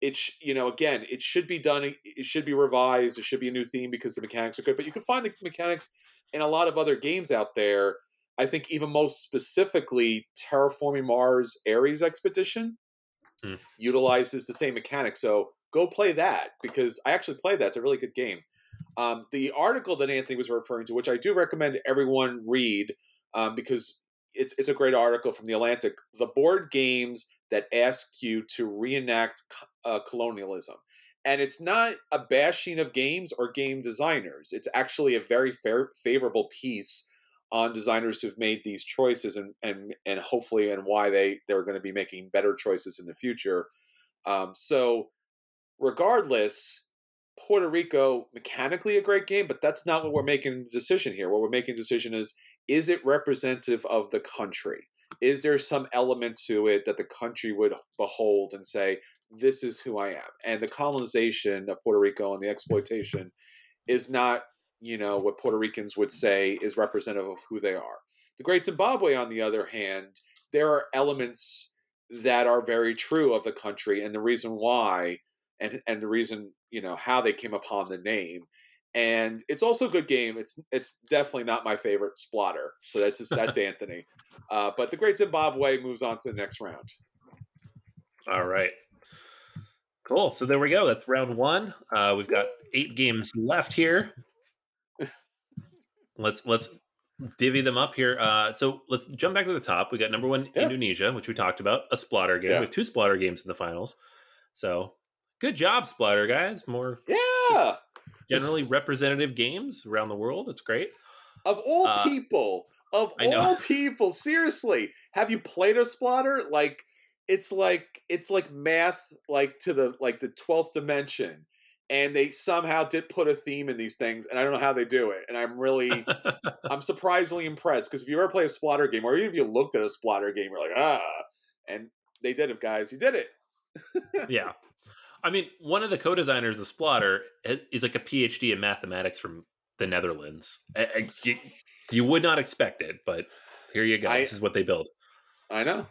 It sh- you know again, it should be done. It should be revised. It should be a new theme because the mechanics are good. But you can find the mechanics in a lot of other games out there I think even most specifically, Terraforming Mars Ares Expedition mm. utilizes the same mechanics. So go play that because I actually played that. It's a really good game. Um, the article that Anthony was referring to, which I do recommend everyone read um, because it's it's a great article from the Atlantic. The board games that ask you to reenact uh, colonialism, and it's not a bashing of games or game designers. It's actually a very fair, favorable piece on designers who've made these choices and and and hopefully and why they they're going to be making better choices in the future. Um, so regardless, Puerto Rico mechanically a great game, but that's not what we're making the decision here. What we're making the decision is is it representative of the country? Is there some element to it that the country would behold and say, this is who I am? And the colonization of Puerto Rico and the exploitation is not you know, what Puerto Ricans would say is representative of who they are. The Great Zimbabwe, on the other hand, there are elements that are very true of the country and the reason why and and the reason, you know, how they came upon the name. and it's also a good game. It's it's definitely not my favorite Splotter so that's just, that's Anthony. Uh, but the Great Zimbabwe moves on to the next round. All right. Cool. So there we go. That's round one. Uh, we've got eight games left here. Let's let's divvy them up here. Uh, so let's jump back to the top. We got number one Yeah. Indonesia, which we talked about, a Splotter game. Yeah. We have two Splotter games in the finals. So good job, Splotter guys. More Yeah, generally representative games around the world. It's great. of all Uh, people, of all people, seriously, have you played a Splotter? Like it's like it's like math, like to the like the twelfth dimension. And they somehow did put a theme in these things, and I don't know how they do it. And I'm really, I'm surprisingly impressed because if you ever play a Splotter game, or even if you looked at a Splotter game, you're like, ah, and they did it, guys. You did it. yeah. I mean, one of the co-designers of Splotter is like a PhD in mathematics from the Netherlands. I- I- you, you would not expect it, but here you go. I- this is what they build. I know.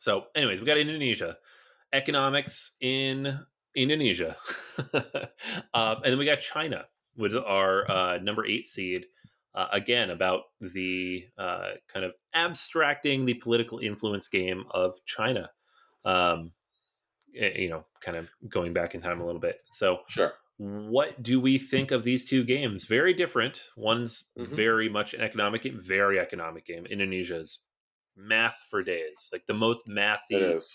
So, anyways, we got Indonesia, economics in Indonesia, uh, and then we got China, which is our uh, number eight seed. Uh, again, about the uh, kind of abstracting the political influence game of China. Um, eh, you know, kind of going back in time a little bit. So, Sure. what do we think of these two games? Very different. One's Mhm. very much an economic game, very economic game. Indonesia's math for days, like the most mathy. It is.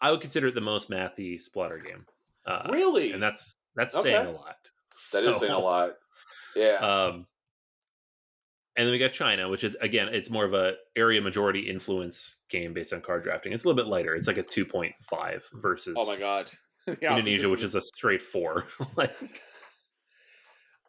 I would consider it the most mathy Splotter game. Uh, really? and that's that's Okay. saying a lot. that is saying a lot. Yeah. Um, and then we got China, which is again, it's more of a area majority influence game based on card drafting. It's a little bit lighter. It's like a two point five versus oh my god. Indonesia, which is a straight four. like,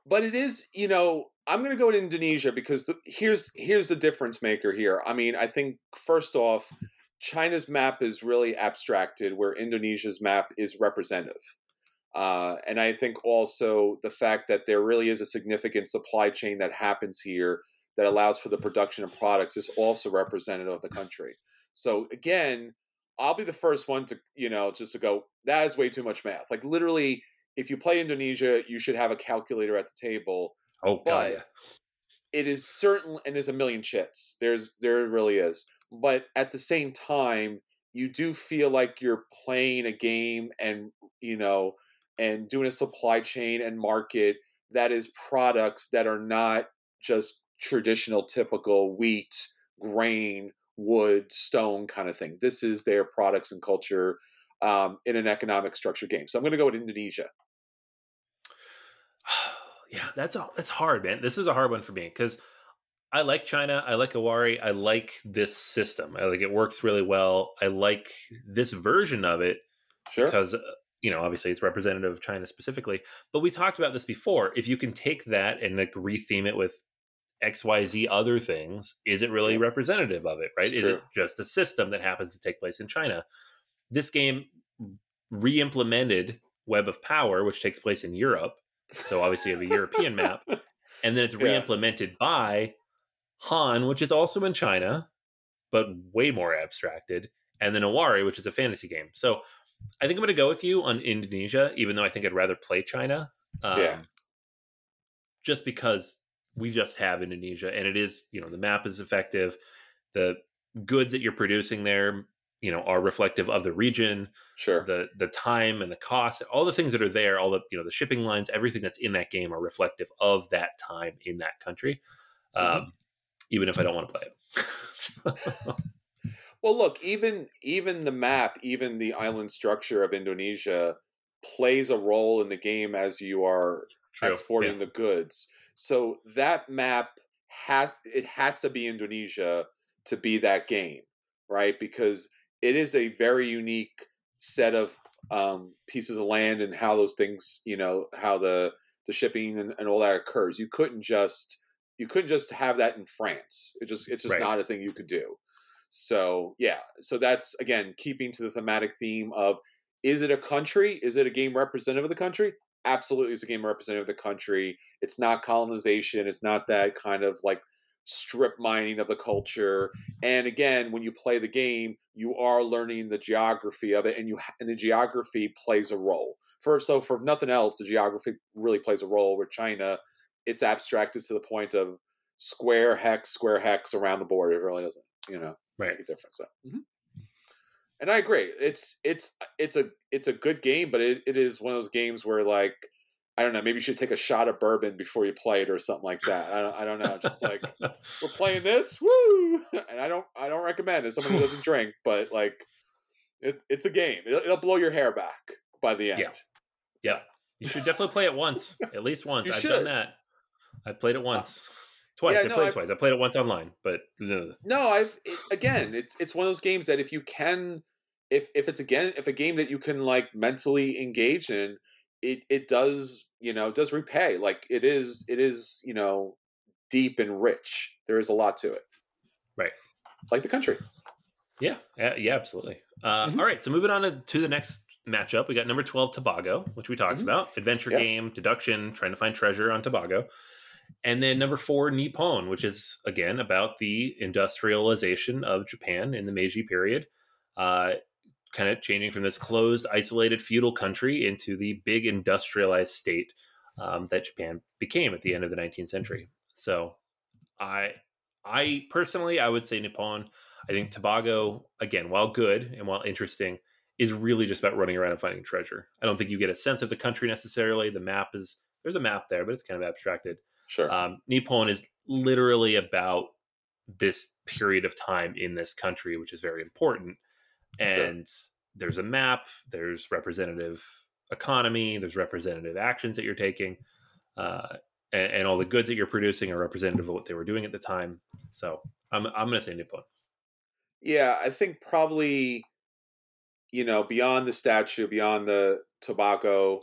but it is you know i'm going to go to indonesia because the, here's here's the difference maker here i mean i think first off china's map is really abstracted where indonesia's map is representative uh, and i think also the fact that there really is a significant supply chain that happens here that allows for the production of products is also representative of the country so again i'll be the first one to you know just to go that is way too much math like literally if you play Indonesia, you should have a calculator at the table. oh god, But- yeah. It is certain, and there's a million chits. There's there really is. But at the same time, you do feel like you're playing a game, and you know, and doing a supply chain and market that is products that are not just traditional, typical wheat, grain, wood, stone kind of thing. This is their products and culture um, in an economic structure game. So I'm going to go with Indonesia. yeah, that's a, that's hard, man. This is a hard one for me because I like China. I like Iwari. I like this system. I like it works really well. I like this version of it Sure. because uh, you know obviously it's representative of China specifically. But we talked about this before. If you can take that and like retheme it with X Y Z other things, is it really Yeah. representative of it? Right? It's is true. it just a system that happens to take place in China? This game re-implemented Web of Power, which takes place in Europe. So obviously you have a European map, and then it's re-implemented by Han, which is also in China, but way more abstracted, and then Iwari, which is a fantasy game. So I think I'm going to go with you on Indonesia, even though I think I'd rather play China. Um, Yeah. Just because we just have Indonesia, and it is, you know, the map is effective. The goods that you're producing there, you know, are reflective of the region Sure. the the time and the cost all the things that are there all the you know the shipping lines everything that's in that game are reflective of that time in that country Mhm. um even if i don't want to play it So- Well, look, even even the map, even the island structure of Indonesia plays a role in the game as you are True, exporting yeah. the goods. So that map has it has to be Indonesia to be that game, right? Because it is a very unique set of um, pieces of land and how those things, you know, how the the shipping and, and all that occurs. You couldn't just you couldn't just have that in France. It just it's just Right. not a thing you could do. So yeah, so that's again keeping to the thematic theme of is it a country? Is it a game representative of the country? Absolutely, it's a game representative of the country. It's not colonization. It's not that kind of like strip mining of the culture. And again, when you play the game, you are learning the geography of it, and you and the geography plays a role. For so for nothing else, the geography really plays a role. With China, it's abstracted to the point of square hex, square hex around the board. It really doesn't, you know, right. make a difference. So. Mm-hmm. And I agree. It's it's it's a it's a good game, but it, it is one of those games where like I don't know, maybe you should take a shot of bourbon before you play it or something like that. I don't, I don't know. Just like we're playing this, woo! And I don't I don't recommend it. Someone who doesn't drink, but like it, it's a game. It'll, it'll, blow your hair back by the end. Yeah. yeah. You should definitely play it once, at least once. You I've should. done that. I played it uh, once. Twice. Yeah, I played I've, twice. I played it once online, but no. I've it, again. It's it's one of those games that if you can, if if it's again if a game that you can like mentally engage in, it it does you know does repay. Like it is it is you know deep and rich. There is a lot to it. Right. Like the country. Yeah. Yeah. Absolutely. Uh, mm-hmm. all right. So moving on to, to the next matchup, we got number 12 Tobago, which we talked mm-hmm. about. Adventure yes. game, deduction, trying to find treasure on Tobago. And then number four, Nippon, which is again about the industrialization of Japan in the Meiji period, uh, kind of changing from this closed, isolated feudal country into the big industrialized state um, that Japan became at the end of the 19th century. So, I, I personally, I would say Nippon. I think Tobago, again, while good and while interesting, is really just about running around and finding treasure. I don't think you get a sense of the country necessarily. The map is there's a map there, but it's kind of abstracted. Sure. Um, Nippon is literally about this period of time in this country, which is very important. And sure. there's a map, there's representative economy, there's representative actions that you're taking, uh, and, and, all the goods that you're producing are representative of what they were doing at the time. So I'm I'm going to say Nippon. Yeah, I think probably, you know, beyond the statue, beyond the Tobago,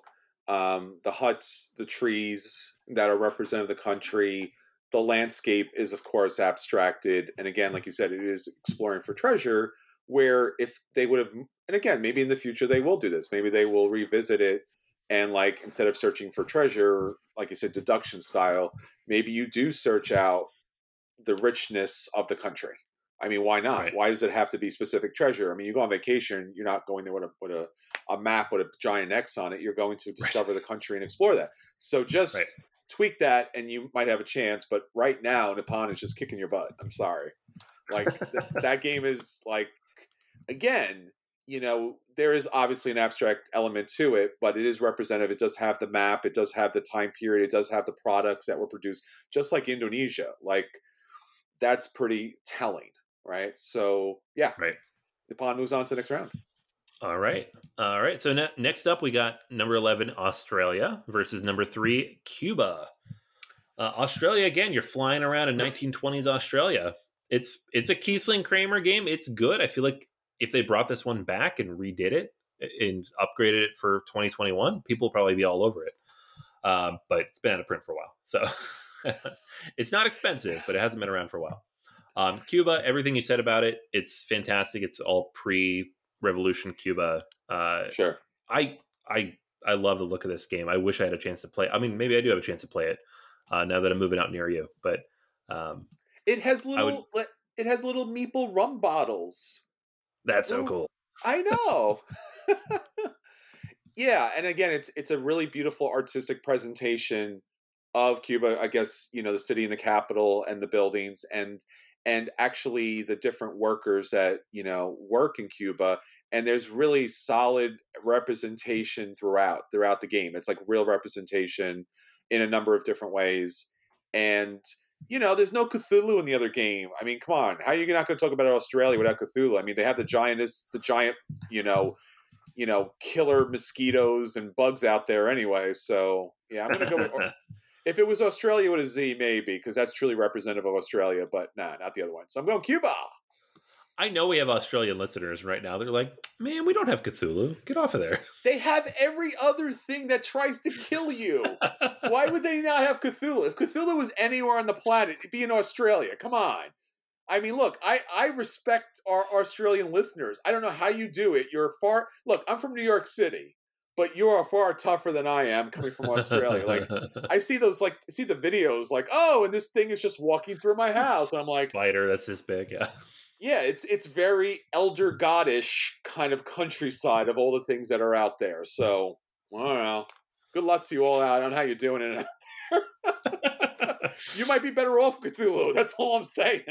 um, the huts, the trees that are representative of the country. The landscape is, of course, abstracted. And again, like you said, it is exploring for treasure. Where if they would have, and again, maybe in the future they will do this. Maybe they will revisit it and, like, instead of searching for treasure, like you said, deduction style, maybe you do search out the richness of the country I mean, why not? Right. Why does it have to be specific treasure? I mean, you go on vacation, you're not going there with a with a, a map with a giant X on it. You're going to discover right. the country and explore that. So just right. tweak that, and you might have a chance. But right now, Nippon is just kicking your butt. I'm sorry. Like th- that game is like, again, you know, there is obviously an abstract element to it, but it is representative. It does have the map. It does have the time period. It does have the products that were produced, just like Indonesia. Like that's pretty telling right? So yeah, right. Nippon moves on to the next round. All right, all right. So ne- next up, we got number eleven Australia versus number three Cuba. Uh, Australia again. You're flying around in 1920s Australia. It's it's a Kiesling Kramer game. It's good. I feel like if they brought this one back and redid it and upgraded it for 2021, people will probably be all over it. Um, but it's been out of print for a while, so it's not expensive, but it hasn't been around for a while. Um, Cuba, everything you said about it, it's fantastic. It's all pre-revolution Cuba. Uh, sure. I I I love the look of this game. I wish I had a chance to play. I mean, maybe I do have a chance to play it uh, now that I'm moving out near you. But um, it has little would, it has little meeple rum bottles. That's so Ooh, cool. I know. yeah, and again, it's it's a really beautiful artistic presentation of Cuba. I guess you know the city and the capital and the buildings and and actually the different workers that you know work in Cuba and there's really solid representation throughout throughout the game. It's like real representation in a number of different ways and you know there's no Cthulhu in the other game. I mean come on how are you not going to talk about Australia without Cthulhu? I mean they have the giantest the giant you know you know killer mosquitoes and bugs out there anyway so yeah I'm going to go with If it was Australia with a Z, maybe because that's truly representative of Australia. But nah, not the other one. So I'm going Cuba. I know we have Australian listeners right now. They're like, man, we don't have Cthulhu. Get off of there. They have every other thing that tries to kill you. Why would they not have Cthulhu? If Cthulhu was anywhere on the planet, it'd be in Australia. Come on. I mean, look, I, I respect our Australian listeners. I don't know how you do it. You're far. Look, I'm from New York City. But you are far tougher than I am coming from Australia. like I see those like see the videos like, oh, and this thing is just walking through my house. And I'm like spider that's this big, yeah. Yeah, it's it's very elder goddish kind of countryside of all the things that are out there. So I don't know. Good luck to you all out on how you're doing it. you might be better off Cthulhu. That's all I'm saying.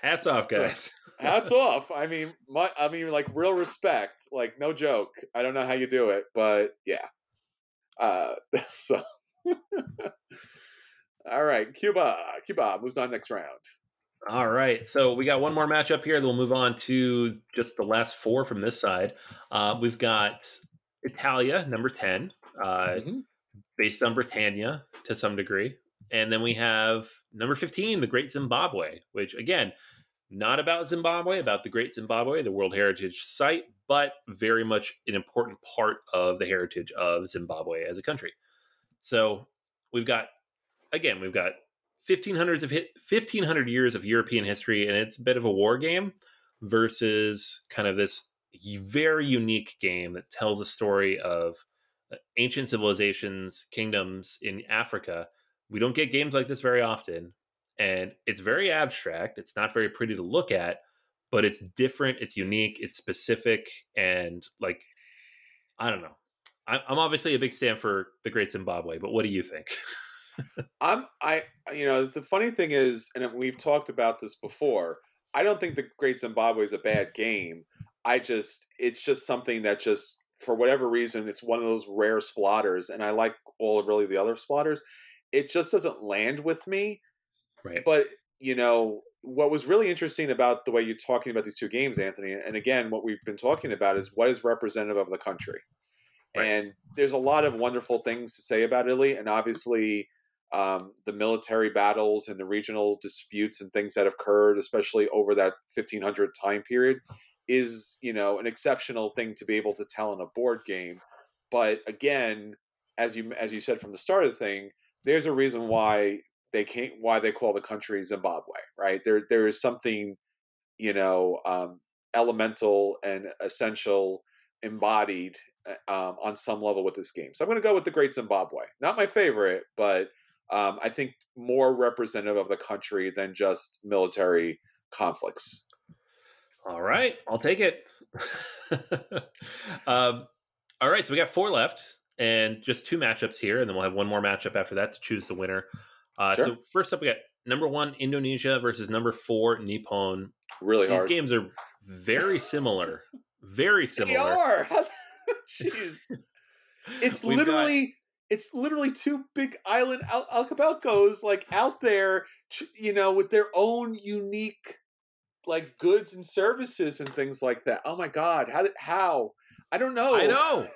Hats off, guys. Hats off. I mean, my, I mean, like real respect. Like no joke. I don't know how you do it, but yeah. Uh, so. all right, Cuba. Cuba moves on next round. All right, so we got one more matchup here. Then we'll move on to just the last four from this side. Uh, we've got Italia, number ten, uh, mm-hmm. based on Britannia to some degree, and then we have number fifteen, the Great Zimbabwe, which again not about Zimbabwe, about the Great Zimbabwe, the World Heritage Site, but very much an important part of the heritage of Zimbabwe as a country. So we've got, again, we've got 1500s of 1500 years of European history, and it's a bit of a war game versus kind of this very unique game that tells a story of uh, ancient civilizations, kingdoms in Africa. We don't get games like this very often, and it's very abstract. It's not very pretty to look at, but it's different. It's unique. It's specific, and like I don't know. I'm obviously a big stand for the Great Zimbabwe, but what do you think? I'm I you know the funny thing is, and we've talked about this before. I don't think the Great Zimbabwe is a bad game. I just it's just something that just for whatever reason it's one of those rare Splotters, and I like all really the other splotters. It just doesn't land with me Right. But you know what was really interesting about the way you're talking about these two games, Anthony, and again, what we've been talking about is what is representative of the country. Right. And there's a lot of wonderful things to say about Italy, and obviously um, the military battles and the regional disputes and things that have occurred, especially over that 1500 time period, is you know an exceptional thing to be able to tell in a board game. But again, as you as you said from the start of the thing, there's a reason why they can't why they call the country Zimbabwe, right? There there is something, you know, um, elemental and essential embodied uh, um, on some level with this game. So I'm going to go with the Great Zimbabwe. Not my favorite, but um, I think more representative of the country than just military conflicts. All right, I'll take it. um, all right, so we got four left and just two matchups here, and then we'll have one more matchup after that to choose the winner. Uh, sure. So first up, we got number one Indonesia versus number four Nippon. Really hard. These hard. games are very similar. very similar. They are. Jeez. It's We've literally. Got... It's literally two big island al- archipelagos, like out there, you know, with their own unique, like goods and services and things like that. Oh my god, how did how? I don't know. I know.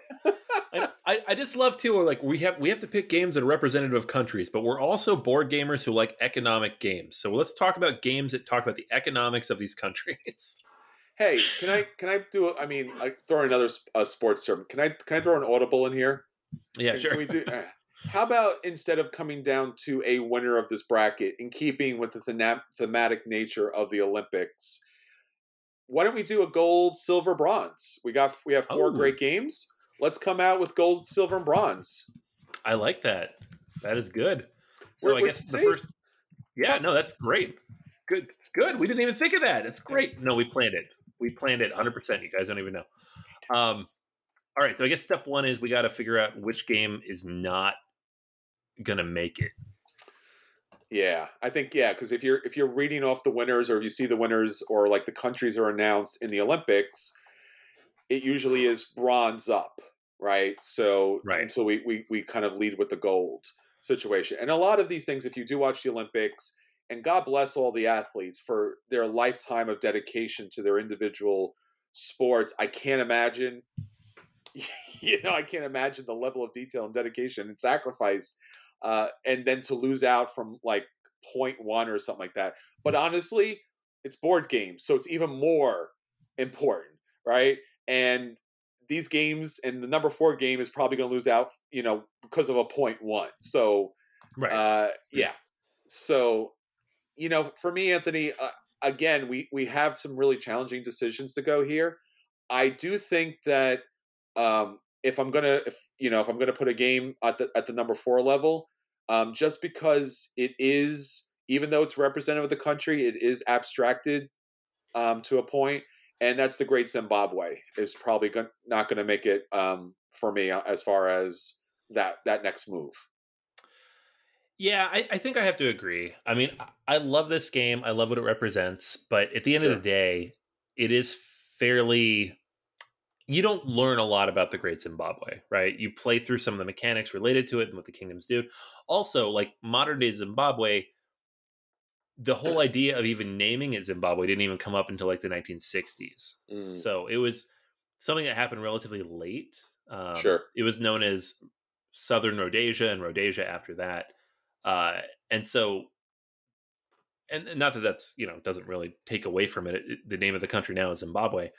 I, I just love too. Like we have we have to pick games that are representative of countries, but we're also board gamers who like economic games. So let's talk about games that talk about the economics of these countries. Hey, can I can I do? I mean, I throw another uh, sports term. Can I can I throw an audible in here? Yeah, can, sure. Can we do? Uh, how about instead of coming down to a winner of this bracket, in keeping with the thematic nature of the Olympics, why don't we do a gold, silver, bronze? We got we have four oh. great games. Let's come out with gold, silver, and bronze. I like that. That is good. So we're, I guess it's the first. Yeah, no, that's great. Good. It's good. We didn't even think of that. It's great. No, we planned it. We planned it 100. percent You guys don't even know. Um, all right. So I guess step one is we got to figure out which game is not gonna make it. Yeah, I think yeah, because if you're if you're reading off the winners or if you see the winners or like the countries are announced in the Olympics, it usually is bronze up, right? So right. until we, we we kind of lead with the gold situation. And a lot of these things, if you do watch the Olympics, and God bless all the athletes for their lifetime of dedication to their individual sports. I can't imagine, you know, I can't imagine the level of detail and dedication and sacrifice uh, and then to lose out from like point one or something like that. But honestly, it's board games, so it's even more important, right? And these games and the number four game is probably going to lose out, you know, because of a point one. So, right, uh, yeah. So, you know, for me, Anthony, uh, again, we we have some really challenging decisions to go here. I do think that um, if I'm gonna, if you know, if I'm gonna put a game at the at the number four level, um, just because it is, even though it's representative of the country, it is abstracted um, to a point, and that's the Great Zimbabwe is probably go- not going to make it um, for me uh, as far as that that next move. Yeah, I, I, think I have to agree. I mean, I love this game. I love what it represents, but at the end sure. of the day, it is fairly. You don't learn a lot about the Great Zimbabwe, right? You play through some of the mechanics related to it and what the kingdoms do. Also, like modern day Zimbabwe, the whole idea of even naming it Zimbabwe didn't even come up until like the 1960s. Mm. So it was something that happened relatively late. Um, sure. It was known as Southern Rhodesia and Rhodesia after that. Uh, and so, and, and, not that that's, you know, doesn't really take away from it. it. The name of the country now is Zimbabwe,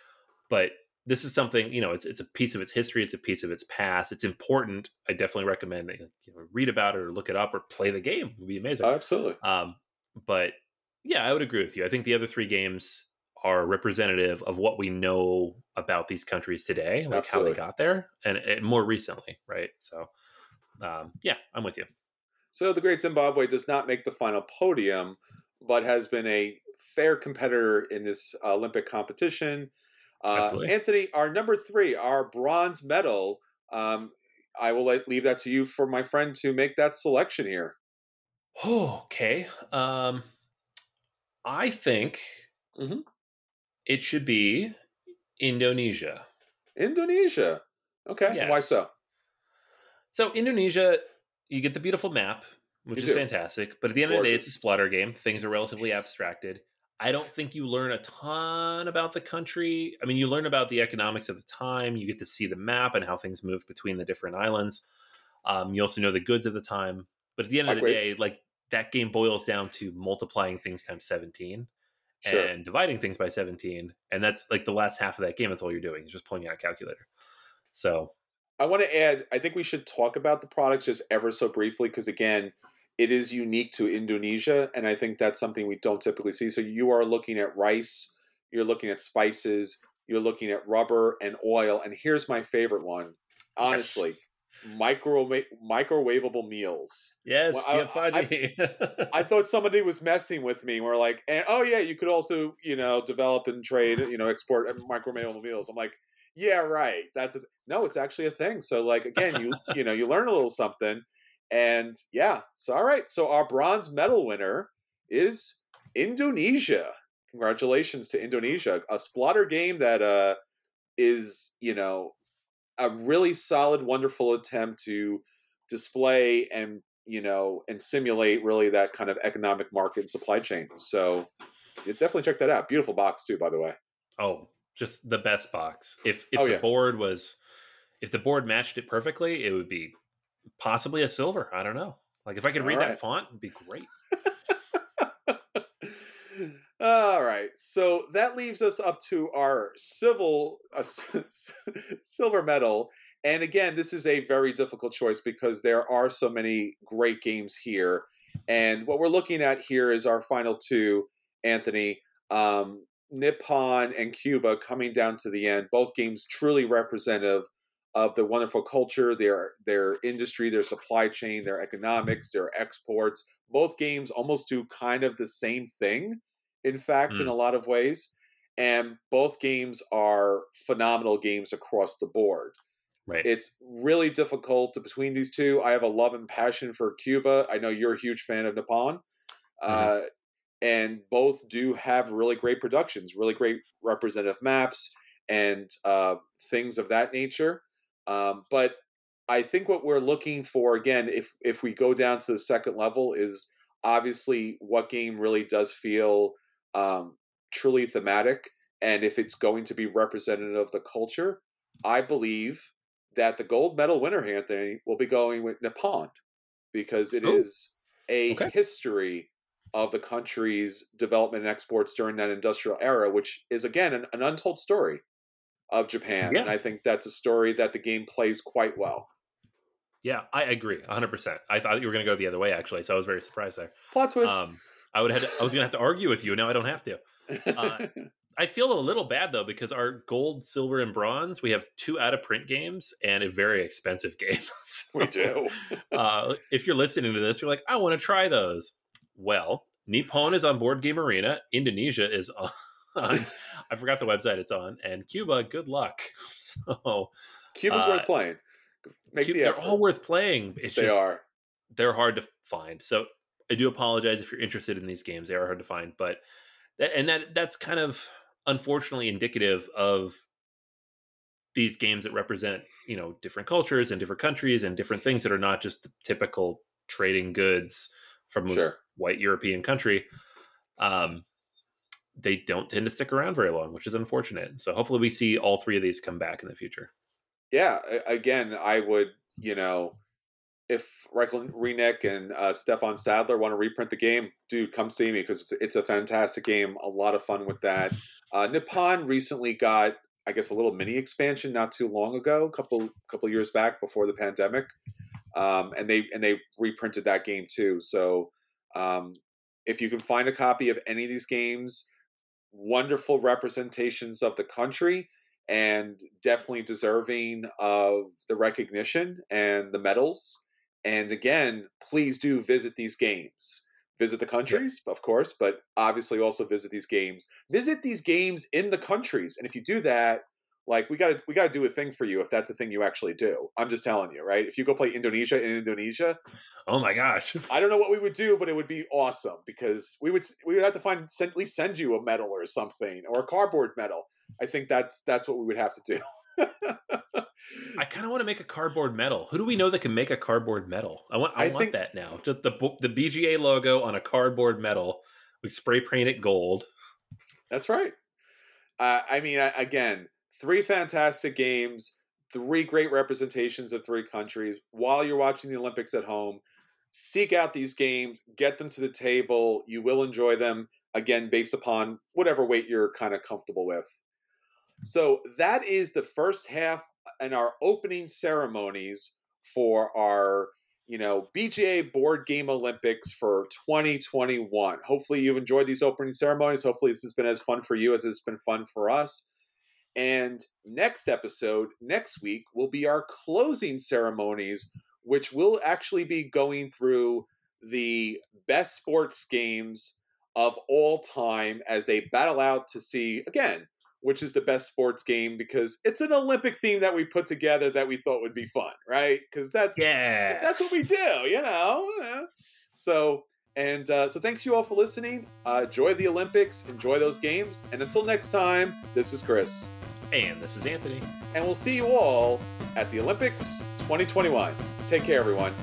but this is something, you know, it's, it's a piece of its history. It's a piece of its past. It's important. I definitely recommend that you know, read about it or look it up or play the game. It would be amazing. Oh, absolutely. Um, but yeah, I would agree with you. I think the other three games are representative of what we know about these countries today, like Absolutely. how they got there, and, and, more recently, right? So, um, yeah, I'm with you. So the Great Zimbabwe does not make the final podium, but has been a fair competitor in this Olympic competition. Uh, Anthony, our number three, our bronze medal. Um, I will leave that to you for my friend to make that selection here. Oh, okay. Um, I think mm-hmm. it should be Indonesia. Indonesia. Okay. Yes. Why so? So Indonesia, you get the beautiful map, which you is do. fantastic. But at the end Gorgeous. of the day, it's a Splotter game. Things are relatively abstracted. I don't think you learn a ton about the country. I mean, you learn about the economics of the time. You get to see the map and how things moved between the different islands. Um, you also know the goods of the time. But at the end of the day, like that game boils down to multiplying things times 17 sure. and dividing things by 17. And that's like the last half of that game. That's all you're doing. You're just pulling out a calculator. So I want to add, I think we should talk about the products just ever so briefly because, again, it is unique to Indonesia. And I think that's something we don't typically see. So you are looking at rice, you're looking at spices, you're looking at rubber and oil. And here's my favorite one, honestly. Yes micro microwavable meals. Yes, well, I, I, I, thought somebody was messing with me. We're like, and, oh yeah, you could also you know develop and trade, you know, export uh, microwavable meals. I'm like, yeah, right. That's a, no, it's actually a thing. So like again, you you know, you learn a little something, and yeah. So all right. So our bronze medal winner is Indonesia. Congratulations to Indonesia, a Splotter game that uh is you know a really solid, wonderful attempt to display and you know and simulate really that kind of economic market and supply chain. So you definitely check that out. Beautiful box too, by the way. Oh, just the best box. If if oh, the yeah. board was if the board matched it perfectly, it would be possibly a silver. I don't know. Like if I could read right. that font, it'd be great. All right, so that leaves us up to our civil uh, silver medal, and again, this is a very difficult choice because there are so many great games here, and what we're looking at here is our final two, Anthony, um, Nippon and Cuba, coming down to the end. Both games truly representative of the wonderful culture, their their industry, their supply chain, their economics, their exports. Both games almost do kind of the same thing in fact, mm. in a lot of ways. And both games are phenomenal games across the board. Right. It's really difficult to, between these two. I have a love and passion for Cuba. I know you're a huge fan of Nippon. Mm-hmm. Uh, and both do have really great productions, really great representative maps, and uh, things of that nature. Um, but I think what we're looking for, again, if if we go down to the second level, is obviously what game really does feel um, truly thematic and if it's going to be representative of the culture, I believe that the gold medal winner, Anthony, will be going with Nippon because it Ooh. is a okay. history of the country's development and exports during that industrial era, which is again an, an untold story of Japan. Yeah. And I think that's a story that the game plays quite well. Yeah, I agree 100%. I thought you were going to go the other way, actually. So I was very surprised there. Plot twist. Um, I would have. To, I was going to have to argue with you. Now I don't have to. Uh, I feel a little bad though because our gold, silver, and bronze, we have two out of print games and a very expensive game. so, we do. uh, if you're listening to this, you're like, I want to try those. Well, Nippon is on Board Game Arena. Indonesia is on. I forgot the website it's on, and Cuba. Good luck. So Cuba's Uh, worth playing. Make Cuba, the they're all worth playing. It's they just are. they're hard to find. So I do apologize if you're interested in these games. They are hard to find, but that, and that that's kind of unfortunately indicative of these games that represent you know different cultures and different countries and different things that are not just the typical trading goods from a white European country. Um, they don't tend to stick around very long, which is unfortunate. So hopefully we see all three of these come back in the future. yeah, again, I would, you know, if Reichel Rieneck and uh, Stefan Stadler want to reprint the game, dude, come see me because it's, it's a fantastic game. A lot of fun with that. Uh, Nippon recently got, I guess, a little mini expansion not too long ago, a couple couple years back before the pandemic, um, and they and they reprinted that game too. So, um, if you can find a copy of any of these games, wonderful representations of the country and definitely deserving of the recognition and the medals. And again, please do visit these games. Visit the countries, of course, but obviously also visit these games. Visit these games in the countries, and if you do that, like we got to we got to do a thing for you if that's a thing you actually do. I'm just telling you, right? If you go play Indonesia in Indonesia, Oh my gosh. I don't know what we would do, but it would be awesome because we would we would have to find send, at least send you a medal or something or a cardboard medal. I think that's that's what we would have to do. I kind of want to make a cardboard medal. Who do we know that can make a cardboard medal? I want. I, I want think- that now. Just the the BGA logo on a cardboard medal. We spray paint it gold. That's right. Uh, I mean, I, again, three fantastic games, three great representations of three countries. While you're watching the Olympics at home, seek out these games, get them to the table. You will enjoy them, again, based upon whatever weight you're kind of comfortable with. So that is the first half and our opening ceremonies for our you know, BGA Board Game Olympics for 2021. Hopefully, you've enjoyed these opening ceremonies. Hopefully, this has been as fun for you as it's been fun for us. And next episode, next week, will be our closing ceremonies, which will actually be going through the best sports games of all time as they battle out to see, again, which is the best sports game because it's an Olympic theme that we put together that we thought would be fun, right? Because that's Yeah. that's what we do, you know. So and uh, so thanks you all for listening. Uh, enjoy the Olympics, enjoy those games, and until next time, this is Chris, And this is Anthony. and we'll see you all at the Olympics 2021. Take care, everyone.